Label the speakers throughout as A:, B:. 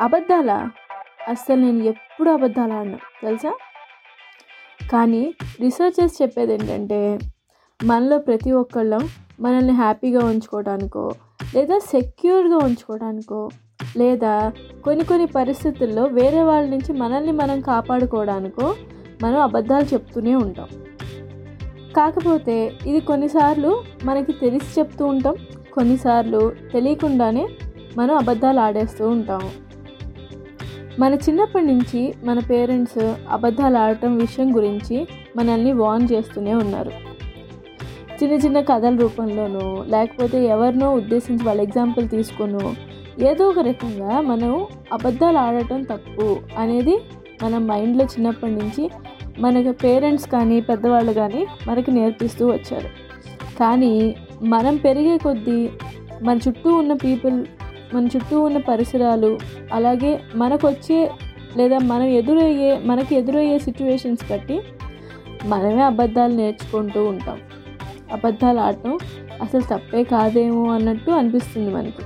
A: అబద్ధాలా? అస్సలు నేను ఎప్పుడు అబద్ధాలు ఆడను తెలుసా? కానీ రీసెర్చర్స్ చెప్పేది ఏంటంటే మనలో ప్రతి ఒక్కళ్ళం మనల్ని హ్యాపీగా ఉంచుకోవడానికో లేదా సెక్యూర్గా ఉంచుకోవడానికో లేదా కొన్ని కొన్ని పరిస్థితుల్లో వేరే వాళ్ళ నుంచి మనల్ని మనం కాపాడుకోవడానికో మనం అబద్ధాలు చెప్తూనే ఉంటాం. కాకపోతే ఇది కొన్నిసార్లు మనకి తెలిసి చెప్తూ ఉంటాం కొన్నిసార్లు తెలియకుండానే మనం అబద్ధాలు ఆడేస్తూ ఉంటాము. మన చిన్నప్పటి నుంచి మన పేరెంట్స్ అబద్ధాలు ఆడటం విషయం గురించి మనల్ని వార్న్ చేస్తూనే ఉన్నారు. చిన్న చిన్న కథల రూపంలోనూ లేకపోతే ఎవరినో ఉద్దేశించి వాళ్ళ ఎగ్జాంపుల్ తీసుకునో ఏదో ఒక రకంగా మనం అబద్ధాలు ఆడటం తప్పు అనేది మన మైండ్లో చిన్నప్పటి నుంచి మనకి పేరెంట్స్ కానీ పెద్దవాళ్ళు కానీ మనకి నేర్పిస్తూ వచ్చారు. కానీ మనం పెరిగే కొద్దీ మన చుట్టూ ఉన్న పీపుల్ మన చుట్టూ ఉన్న పరిసరాలు అలాగే మనకు వచ్చే లేదా మనం ఎదురయ్యే మనకి ఎదురయ్యే సిచ్యువేషన్స్ బట్టి మనమే అబద్ధాలు నేర్చుకుంటూ ఉంటాం. అబద్ధాలు ఆడటం అసలు తప్పే కాదేమో అన్నట్టు అనిపిస్తుంది మనకి.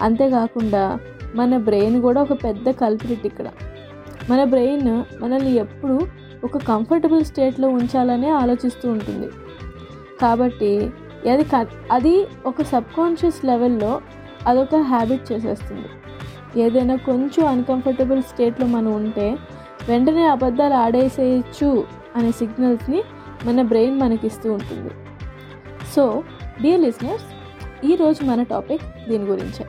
A: అంతేకాకుండా మన బ్రెయిన్ కూడా ఒక పెద్ద కల్ప్రిట్ ఇక్కడ. మన బ్రెయిన్ మనల్ని ఎప్పుడు ఒక కంఫర్టబుల్ స్టేట్లో ఉంచాలనే ఆలోచిస్తూ ఉంటుంది. కాబట్టి అది క- అది ఒక సబ్కాన్షియస్ లెవెల్లో అదొక హ్యాబిట్ చేసేస్తుంది. ఏదైనా కొంచెం అన్కంఫర్టబుల్ స్టేట్లో మనం ఉంటే వెంటనే అబద్ధాలు ఆడేసేయచ్చు అనే సిగ్నల్స్ని మన బ్రెయిన్ మనకిస్తూ ఉంటుంది. సో డియర్ లిజనర్స్ ఈరోజు మన టాపిక్ దీని గురించే.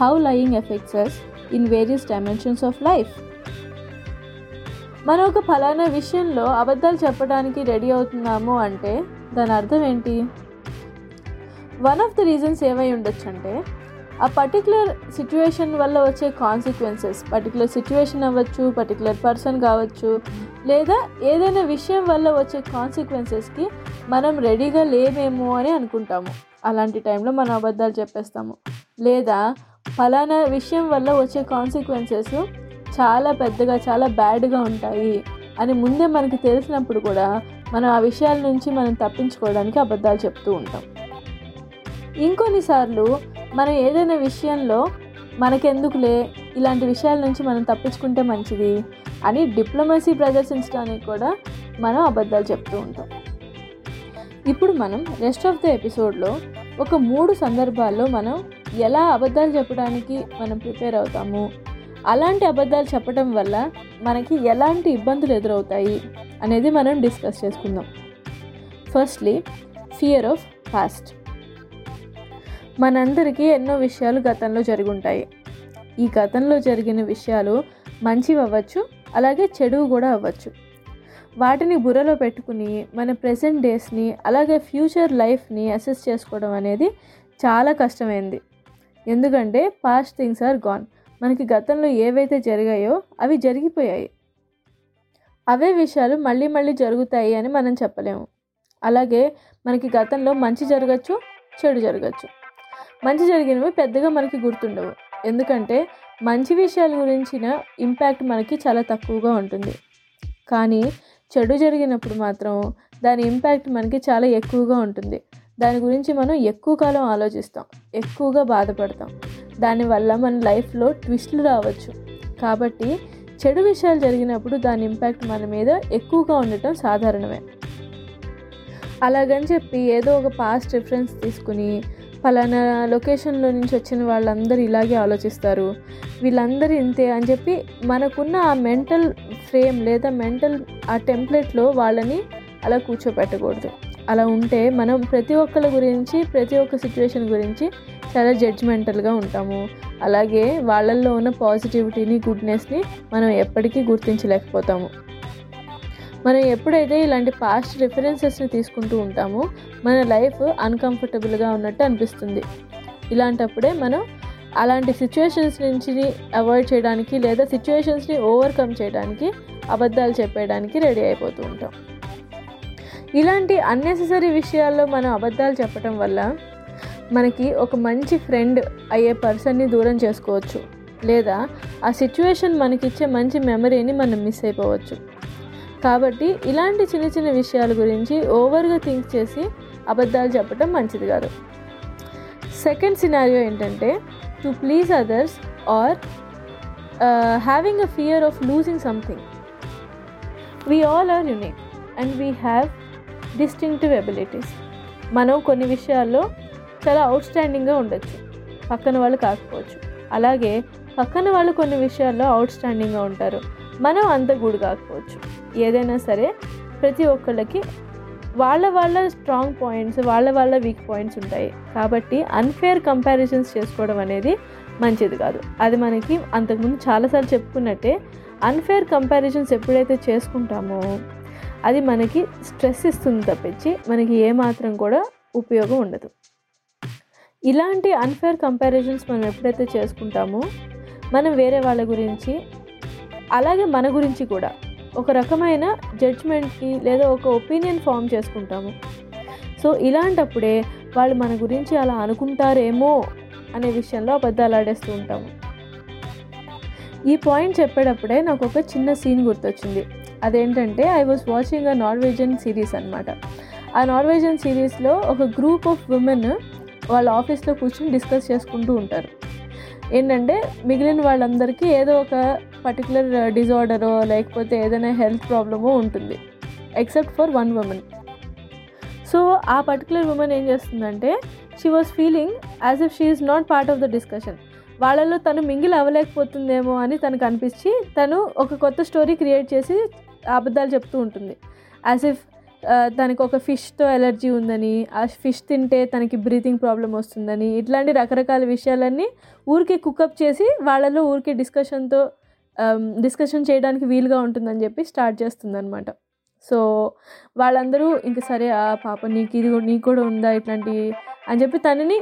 A: How lying affects us in various dimensions of life మనం ఒక ఫలానా విషయంలో అబద్ధాలు చెప్పడానికి రెడీ అవుతున్నాము అంటే దాని అర్థం ఏంటి? వన్ ఆఫ్ ద రీజన్స్ ఏమై ఉండొచ్చు అంటే ఆ పర్టికులర్ సిచ్యువేషన్ వల్ల వచ్చే కాన్సిక్వెన్సెస్ పర్టికులర్ సిచ్యువేషన్ అవ్వచ్చు పర్టికులర్ పర్సన్ కావచ్చు లేదా ఏదైనా విషయం వల్ల వచ్చే కాన్సిక్వెన్సెస్కి మనం రెడీగా లేమేమో అని అనుకుంటాము. అలాంటి టైంలో మనం అబద్ధాలు చెప్పేస్తాము. లేదా ఫలానా విషయం వల్ల వచ్చే కాన్సిక్వెన్సెస్ చాలా పెద్దగా చాలా బ్యాడ్గా ఉంటాయి అని ముందే మనకి తెలిసినప్పుడు కూడా మనం ఆ విషయాల నుంచి మనం తప్పించుకోవడానికి అబద్ధాలు చెప్తూ ఉంటాం. ఇంకొన్నిసార్లు మనం ఏదైనా విషయంలో మనకెందుకులే ఇలాంటి విషయాల నుంచి మనం తప్పించుకుంటే మంచిది అని డిప్లొమసీ ప్రదర్శించడానికి కూడా మనం అబద్ధాలు చెప్తూ ఉంటాం. ఇప్పుడు మనం రెస్ట్ ఆఫ్ ద ఎపిసోడ్లో ఒక మూడు సందర్భాల్లో మనం ఎలా అబద్ధాలు చెప్పడానికి మనం ప్రిపేర్ అవుతాము. అలాంటి అబద్ధాలు చెప్పడం వల్ల మనకి ఎలాంటి ఇబ్బందులు ఎదురవుతాయి అనేది మనం డిస్కస్ చేసుకుందాం. ఫస్ట్లీ ఫియర్ ఆఫ్ పాస్ట్ మనందరికీ ఎన్నో విషయాలు గతంలో జరుగుంటాయి. ఈ గతంలో జరిగిన విషయాలు మంచివి అవ్వచ్చు అలాగే చెడువు కూడా అవ్వచ్చు. వాటిని బుర్రలో పెట్టుకుని మన ప్రెసెంట్ డేస్ని అలాగే ఫ్యూచర్ లైఫ్ని అసెస్ చేసుకోవడం అనేది చాలా కష్టమైంది. ఎందుకంటే పాస్ట్ థింగ్స్ ఆర్ గాన్. మనకి గతంలో ఏవైతే జరిగాయో అవి జరిగిపోయాయి. అవే విషయాలు మళ్ళీ మళ్ళీ జరుగుతాయి అని మనం చెప్పలేము. అలాగే మనకి గతంలో మంచి జరగచ్చు చెడు జరగచ్చు. మంచి జరిగినవి పెద్దగా మనకి గుర్తుండవు. ఎందుకంటే మంచి విషయాల గురించిన ఇంపాక్ట్ మనకి చాలా తక్కువగా ఉంటుంది. కానీ చెడు జరిగినప్పుడు మాత్రం దాని ఇంపాక్ట్ మనకి చాలా ఎక్కువగా ఉంటుంది. దాని గురించి మనం ఎక్కువ కాలం ఆలోచిస్తాం. ఎక్కువగా బాధపడతాం. దానివల్ల మన లైఫ్లో ట్విస్ట్లు రావచ్చు. కాబట్టి చెడు విషయాలు జరిగినప్పుడు దాని ఇంపాక్ట్ మన మీద ఎక్కువగా ఉండటం సాధారణమే. అలాగని చెప్పి ఏదో ఒక పాస్ట్ రిఫరెన్స్ తీసుకుని పలానా లొకేషన్లో నుంచి వచ్చిన వాళ్ళందరూ ఇలాగే ఆలోచిస్తారు. వీళ్ళందరూ ఇంతే అని చెప్పి మనకున్న ఆ మెంటల్ ఫ్రేమ్ లేదా మెంటల్ ఆ టెంప్లెట్లో వాళ్ళని అలా కూర్చోపెట్టకూడదు. అలా ఉంటే మనం ప్రతి ఒక్కరి గురించి ప్రతి ఒక్క సిచ్యువేషన్ గురించి చాలా జడ్జ్మెంటల్గా ఉంటాము. అలాగే వాళ్ళల్లో ఉన్న పాజిటివిటీని గుడ్నెస్ని మనం ఎప్పటికీ గుర్తించలేకపోతాము. మనం ఎప్పుడైతే ఇలాంటి పాస్ట్ రిఫరెన్సెస్ని తీసుకుంటూ ఉంటామో మన లైఫ్ అన్కంఫర్టబుల్గా ఉన్నట్టు అనిపిస్తుంది. ఇలాంటప్పుడే మనం అలాంటి సిచ్యువేషన్స్ నుంచి అవాయిడ్ చేయడానికి లేదా సిచ్యువేషన్స్ని ఓవర్కమ్ చేయడానికి అబద్ధాలు చెప్పేయడానికి రెడీ అయిపోతూ ఉంటాం. ఇలాంటి అన్నెసెసరీ విషయాల్లో మనం అబద్ధాలు చెప్పడం వల్ల మనకి ఒక మంచి ఫ్రెండ్ అయ్యే పర్సన్ని దూరం చేసుకోవచ్చు. లేదా ఆ సిచ్యువేషన్ మనకిచ్చే మంచి మెమరీని మనం మిస్ అయిపోవచ్చు. కాబట్టి ఇలాంటి చిన్న చిన్న విషయాల గురించి ఓవర్గా థింక్ చేసి అబద్ధాలు చెప్పడం మంచిది కాదు. సెకండ్ సినారియో ఏంటంటే to please others are having a fear of losing something we all are unique and we have distinctive abilities మనం కొన్ని విషయాల్లో చాలా అవుట్ స్టాండింగ్గా ఉండొచ్చు. పక్కన వాళ్ళు కాకపోవచ్చు. అలాగే పక్కన వాళ్ళు కొన్ని విషయాల్లో అవుట్ స్టాండింగ్గా ఉంటారు. మనం అంత గుడ్ కాకపోవచ్చు. ఏదైనా సరే ప్రతి ఒక్కళ్ళకి వాళ్ళ వాళ్ళ స్ట్రాంగ్ పాయింట్స్ వాళ్ళ వాళ్ళ వీక్ పాయింట్స్ ఉంటాయి. కాబట్టి అన్ఫేర్ కంపారిజన్స్ చేసుకోవడం అనేది మంచిది కాదు. అది మనకి అంతకుముందు చాలాసార్లు చెప్పుకున్నట్టే అన్ఫేర్ కంపారిజన్స్ ఎప్పుడైతే చేసుకుంటామో అది మనకి స్ట్రెస్ ఇస్తుంది తప్పించి మనకి ఏమాత్రం కూడా ఉపయోగం ఉండదు. ఇలాంటి అన్ఫేర్ కంపారిజన్స్ మనం ఎప్పుడైతే చేసుకుంటామో మనం వేరే వాళ్ళ గురించి అలాగే మన గురించి కూడా. ఒక రకమైన జడ్జ్మెంట్కి లేదా ఒక ఒపీనియన్ ఫామ్ చేసుకుంటాము. సో ఇలాంటప్పుడే వాళ్ళు మన గురించి అలా అనుకుంటారేమో అనే విషయంలో అబద్ధాలు ఆడేస్తూ ఉంటాము. ఈ పాయింట్ చెప్పేటప్పుడే నాకు ఒక చిన్న సీన్ గుర్తొచ్చింది. అదేంటంటే I was watching a Norwegian series అనమాట ఆ నార్వేజియన్ సిరీస్లో ఒక గ్రూప్ ఆఫ్ ఉమెన్ వాళ్ళ ఆఫీస్లో కూర్చొని డిస్కస్ చేసుకుంటూ ఉంటారు. ఏంటంటే మిగిలిన వాళ్ళందరికీ ఏదో ఒక పర్టికులర్ డిజార్డరో uh, లేకపోతే ఏదైనా హెల్త్ ప్రాబ్లమో ఉంటుంది. Except for one women so ఆ పర్టికులర్ ఉమెన్ ఏం చేస్తుందంటే she was feeling as if she is not part of the discussion వాళ్ళలో తను మింగిల్ అవ్వలేకపోతుందేమో అని తనకు అనిపించి తను ఒక కొత్త స్టోరీ క్రియేట్ చేసి అబద్ధాలు చెప్తూ ఉంటుంది. యాజ్ ఇఫ్ uh, తనకు ఒక ఫిష్తో ఎలర్జీ ఉందని ఆ ఫిష్ తింటే తనకి బ్రీతింగ్ ప్రాబ్లం వస్తుందని ఇట్లాంటి రకరకాల విషయాలన్నీ ఊరికే కుకప్ చేసి వాళ్ళలో ఊరికే డిస్కషన్తో Um, డిస్కషన్ చేయడానికి వీలుగా ఉంటుందని చెప్పి స్టార్ట్ చేస్తుందనమాట సో వాళ్ళందరూ ఇంక సరే ఆ పాప నీకు ఇది నీకు కూడా ఉందా ఇట్లాంటి అని చెప్పి తనని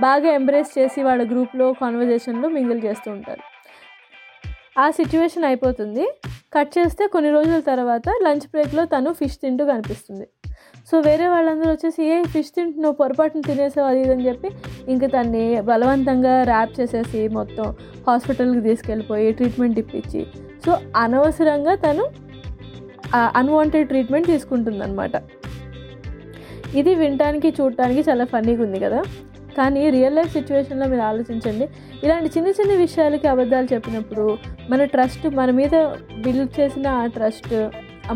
A: బాగా ఎంబ్రేస్ చేసి వాళ్ళ గ్రూప్లో కాన్వర్జేషన్లో మింగిల్ చేస్తూ ఉంటారు. ఆ సిచ్యువేషన్ అయిపోతుంది. కట్ చేస్తే కొన్ని రోజుల తర్వాత లంచ్ బ్రేక్లో తను ఫిష్ తింటూ కనిపిస్తుంది. సో వేరే వాళ్ళందరూ వచ్చేసి ఏ ఫిష్ తింటున్నావు పొరపాటును తినేసావు అది ఇది అని చెప్పి ఇంకా తన్ని బలవంతంగా ర్యాప్ చేసేసి మొత్తం హాస్పిటల్కి తీసుకెళ్ళిపోయి ట్రీట్మెంట్ ఇప్పించి. సో అనవసరంగా తను అన్వాంటెడ్ ట్రీట్మెంట్ తీసుకుంటుందన్నమాట. ఇది వినటానికి చూడటానికి చాలా ఫన్నీగా ఉంది కదా. కానీ రియల్ లైఫ్ సిచ్యువేషన్లో మీరు ఆలోచించండి. ఇలాంటి చిన్న చిన్న విషయాలకి అబద్ధాలు చెప్పినప్పుడు మన ట్రస్ట్ మన మీద బిల్డ్ చేసిన ఆ ట్రస్ట్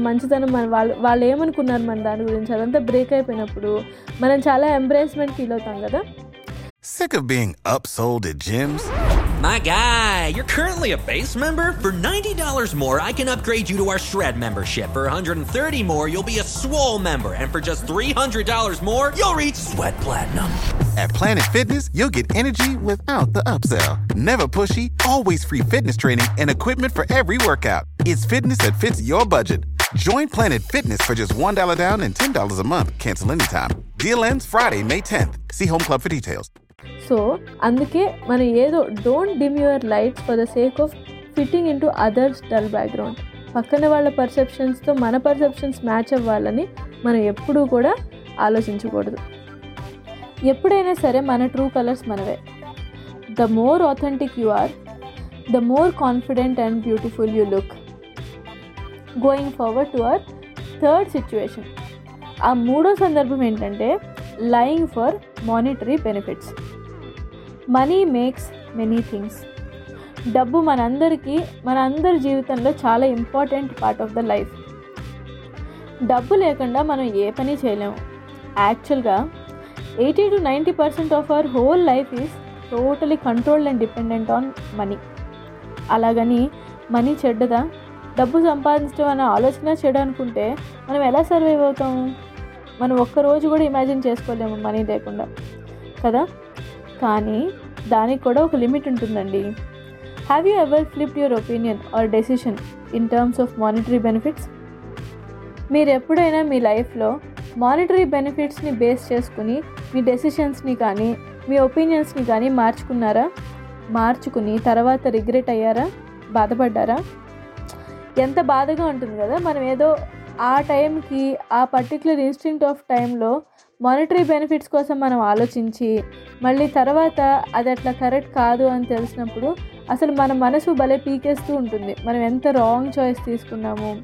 A: మంచితనం మన వాళ్ళు వాళ్ళు ఏమనుకున్నారు మన దాని గురించి అదంతా బ్రేక్ అయిపోయినప్పుడు మనం చాలా ఎంబ్రేస్మెంట్ ఫీల్ అవుతాం కదా
B: Sick of being upsold at gyms?
C: My guy, you're currently a base member? For $90 more, I can upgrade you to our Shred membership. For $130 more, you'll be a Swole member. And for just $300 more, you'll reach Sweat Platinum.
B: At Planet Fitness, you'll get energy without the upsell. Never pushy, always free fitness training and equipment for every workout. It's fitness that fits your budget. Join Planet Fitness for just $1 down and $10 a month. Cancel anytime. Deal ends Friday, May 10th. See Home Club for details.
A: So అందుకే మనం ఏదో don't dim your lights for the sake of fitting in to others dull background పక్కన వాళ్ళ పర్సెప్షన్స్తో మన perceptions match అవ్వాలని మనం ఎప్పుడూ కూడా ఆలోచించకూడదు ఎప్పుడైనా సరే మన ట్రూ కలర్స్ మనవే the more authentic you are the more confident and beautiful you look going forward to our third situation ఆ మూడో సందర్భం ఏంటంటే lying for monetary benefits money makes many things డబ్బు మనందరికీ మన అందరి జీవితంలో చాలా important part of the life డబ్బు లేకుండా మనం ఏ పని చేయలేము. యాక్చువల్గా eighty to ninety percent of our whole life is totally controlled and dependent on money అలాగని మనీ చెడ్డదా? డబ్బు సంపాదించడం అనే ఆలోచన చేయడానుకుంటే మనం ఎలా సర్వైవ్ అవుతాము మనం ఒక్కరోజు కూడా ఇమాజిన్ చేసుకోలేము మనీ లేకుండా. కదా? కానీ దానికి కూడా ఒక లిమిట్ ఉంటుందండి. Have you ever flipped your opinion or decision in terms of monetary benefits మీరు ఎప్పుడైనా మీ లైఫ్లో మానిటరీ బెనిఫిట్స్ని బేస్ చేసుకుని మీ డెసిషన్స్ని కానీ మీ ఒపీనియన్స్ని కానీ మార్చుకున్నారా? మార్చుకుని తర్వాత రిగ్రెట్ అయ్యారా? బాధపడ్డారా? ఎంత బాధగా ఉంటుంది కదా మనం ఏదో ఆ టైంకి ఆ పర్టికులర్ ఇన్స్టింట్ ఆఫ్ టైంలో మానిటరీ బెనిఫిట్స్ కోసం మనం ఆలోచించి మళ్ళీ తర్వాత అది అట్లా కరెక్ట్ కాదు అని తెలిసినప్పుడు అసలు మన మనసు భలే పీకేస్తూ ఉంటుంది. మనం ఎంత రాంగ్ చాయిస్ తీసుకున్నాము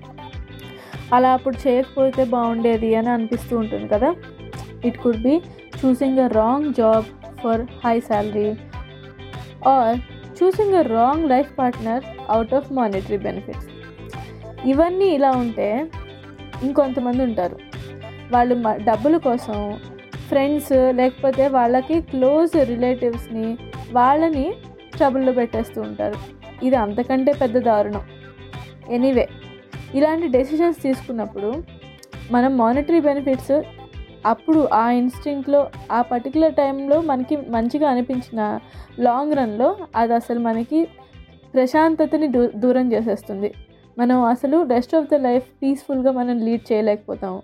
A: అలా అప్పుడు చేయకపోతే బాగుండేది అని అనిపిస్తూ ఉంటుంది కదా. It could be choosing a wrong job for high salary or choosing a wrong life partner out of monetary benefits ఇవన్నీ ఇలా ఉంటే ఇంకొంతమంది ఉంటారు. వాళ్ళు డబ్బుల కోసం ఫ్రెండ్స్ లేకపోతే వాళ్ళకి క్లోజ్ రిలేటివ్స్ని వాళ్ళని ట్రబుల్లో పెట్టేస్తూ ఉంటారు. ఇది అంతకంటే పెద్ద దారుణం. ఎనీవే ఇలాంటి డెసిషన్స్ తీసుకున్నప్పుడు మనం మానిటరీ బెనిఫిట్స్ అప్పుడు ఆ ఇన్స్టింక్ట్లో ఆ పర్టికులర్ టైంలో మనకి మంచిగా అనిపించిన లాంగ్ రన్లో అది అసలు మనకి ప్రశాంతతని దూ దూరం చేసేస్తుంది. మనం అసలు రెస్ట్ ఆఫ్ ద లైఫ్ పీస్ఫుల్గా మనం లీడ్ చేయలేకపోతాము.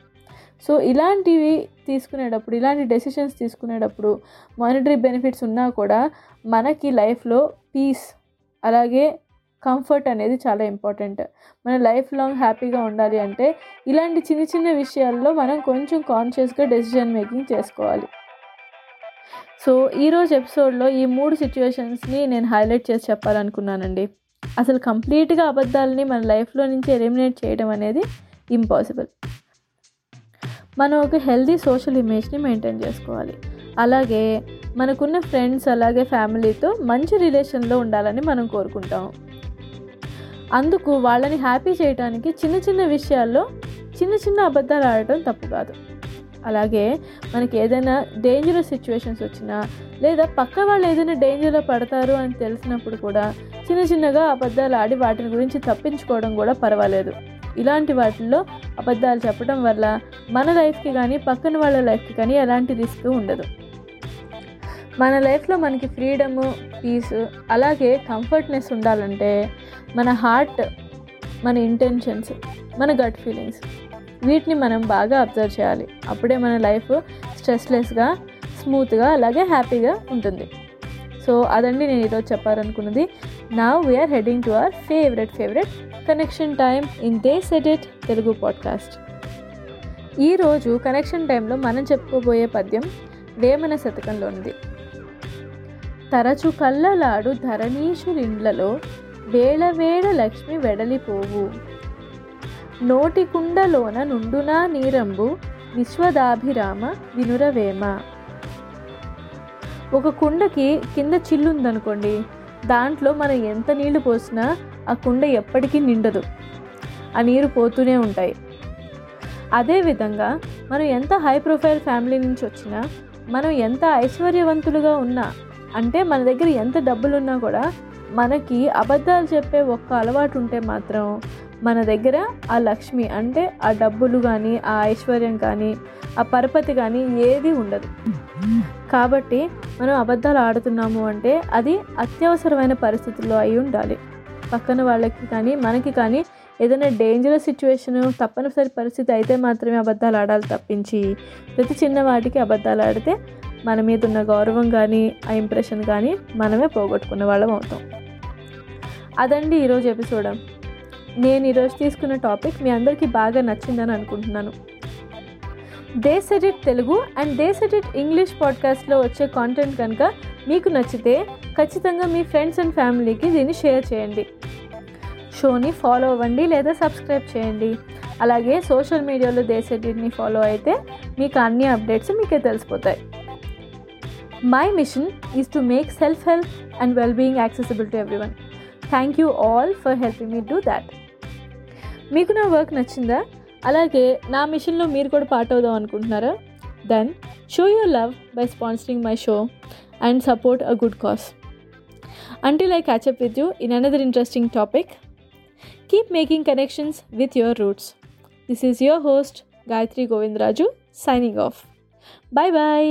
A: సో ఇలాంటివి తీసుకునేటప్పుడు ఇలాంటి డెసిషన్స్ తీసుకునేటప్పుడు మానిటరీ బెనిఫిట్స్ ఉన్నా కూడా మనకి లైఫ్లో పీస్ అలాగే కంఫర్ట్ అనేది చాలా ఇంపార్టెంట్ మన లైఫ్ లాంగ్ హ్యాపీగా ఉండాలి అంటే ఇలాంటి చిన్న చిన్న విషయాల్లో మనం కొంచెం కాన్షియస్గా డెసిషన్ మేకింగ్ చేసుకోవాలి. సో ఈరోజు ఎపిసోడ్లో ఈ మూడు సిచ్యువేషన్స్ని నేను హైలైట్ చేసి చెప్పాలనుకున్నానండి. అసలు కంప్లీట్గా అబద్ధాలని మన లైఫ్లో నుంచి ఎలిమినేట్ చేయడం అనేది ఇంపాసిబుల్. మనం ఒక హెల్దీ సోషల్ ఇమేజ్ని మెయింటైన్ చేసుకోవాలి. అలాగే మనకున్న ఫ్రెండ్స్ అలాగే ఫ్యామిలీతో మంచి రిలేషన్లో ఉండాలని మనం కోరుకుంటాం. అందుకు వాళ్ళని హ్యాపీ చేయడానికి చిన్న చిన్న విషయాల్లో చిన్న చిన్న అబద్ధాలు ఆడటం తప్పు కాదు. అలాగే మనకి ఏదైనా డేంజరస్ సిచ్యువేషన్స్ వచ్చినా లేదా పక్క వాళ్ళు ఏదైనా డేంజర్లో పడతారు అని తెలిసినప్పుడు కూడా చిన్న చిన్నగా అబద్ధాలు ఆడి వాటిని గురించి తప్పించుకోవడం కూడా పర్వాలేదు. ఇలాంటి వాటిల్లో అబద్ధాలు చెప్పడం వల్ల మన లైఫ్కి కానీ పక్కన వాళ్ళ లైఫ్కి కానీ ఎలాంటి రిస్క్ ఉండదు. మన లైఫ్లో మనకి ఫ్రీడము పీస్ అలాగే కంఫర్ట్నెస్ ఉండాలంటే మన హార్ట్ మన ఇంటెన్షన్స్ మన గట్ ఫీలింగ్స్ వీటిని మనం బాగా అబ్జర్వ్ చేయాలి. అప్పుడే మన లైఫ్ స్ట్రెస్లెస్గా స్మూత్గా అలాగే హ్యాపీగా ఉంటుంది. సో అదండి నేను ఈరోజు చెప్పాలనుకున్నది. నా we're heading to our favourite favourite connection time in the set it Telugu podcast ఈరోజు కనెక్షన్ టైంలో మనం చెప్పుకోబోయే పద్యం వేమన శతకంలోనిది. తరచు కళ్ళలాడు ధరణీషులిండ్లలో వేళ వేళ లక్ష్మి వెడలిపోవు. నోటి కుండలోన నుండునా నీరంబు విశ్వదాభిరామ వినురవేమ. ఒక కుండకి కింద చిల్లుందనుకోండి దాంట్లో మనం ఎంత నీళ్ళు పోసినా ఆ కుండ ఎప్పటికీ నిండదు. ఆ నీరు పోతూనే ఉంటాయి. అదేవిధంగా మనం ఎంత హై ప్రొఫైల్ ఫ్యామిలీ నుంచి వచ్చినా మనం ఎంత ఐశ్వర్యవంతులుగా ఉన్నా అంటే మన దగ్గర ఎంత డబ్బులున్నా కూడా మనకి అబద్ధాలు చెప్పే ఒక్క అలవాటు ఉంటే మాత్రం మన దగ్గర ఆ లక్ష్మి అంటే ఆ డబ్బులు కానీ ఆ ఐశ్వర్యం కానీ ఆ పరపతి కానీ ఏది ఉండదు. కాబట్టి మనం అబద్ధాలు ఆడుతున్నాము అంటే అది అత్యవసరమైన పరిస్థితుల్లో అయి ఉండాలి. పక్కన వాళ్ళకి కానీ మనకి కానీ ఏదైనా డేంజరస్ సిచ్యువేషన్ తప్పనిసరి పరిస్థితి అయితే మాత్రమే అబద్ధాలు ఆడాలి తప్పించి ప్రతి చిన్న వాటికి అబద్ధాలు ఆడితే మన మీద ఉన్న గౌరవం కానీ ఆ ఇంప్రెషన్ కానీ మనమే పోగొట్టుకున్న వాళ్ళం అవుతాం. అదండి ఈరోజు ఎపిసోడ్ నేను ఈరోజు తీసుకున్న టాపిక్ మీ అందరికీ బాగా నచ్చిందని అనుకుంటున్నాను. The set it Telugu and the set it English పాడ్కాస్ట్లో వచ్చే కాంటెంట్ కనుక మీకు నచ్చితే ఖచ్చితంగా మీ ఫ్రెండ్స్ అండ్ ఫ్యామిలీకి దీన్ని షేర్ చేయండి. షోని ఫాలో అవ్వండి లేదా సబ్స్క్రైబ్ చేయండి. అలాగే సోషల్ మీడియాలో దే సెట్ ఫాలో అయితే మీకు అన్ని అప్డేట్స్ మీకే తెలిసిపోతాయి. My mission is to make self help and well being accessible to everyone thank you all for helping me do that మీకు నా వర్క్ నచ్చిందా? అలాగే నా మిషన్లో మీరు కూడా పార్ట్ అవుదాం అనుకుంటున్నారా? Then show your love by sponsoring my show and support a good cause until I catch up with you in another interesting topic keep making connections with your roots this is your host Gayathri Govindaraju signing off bye bye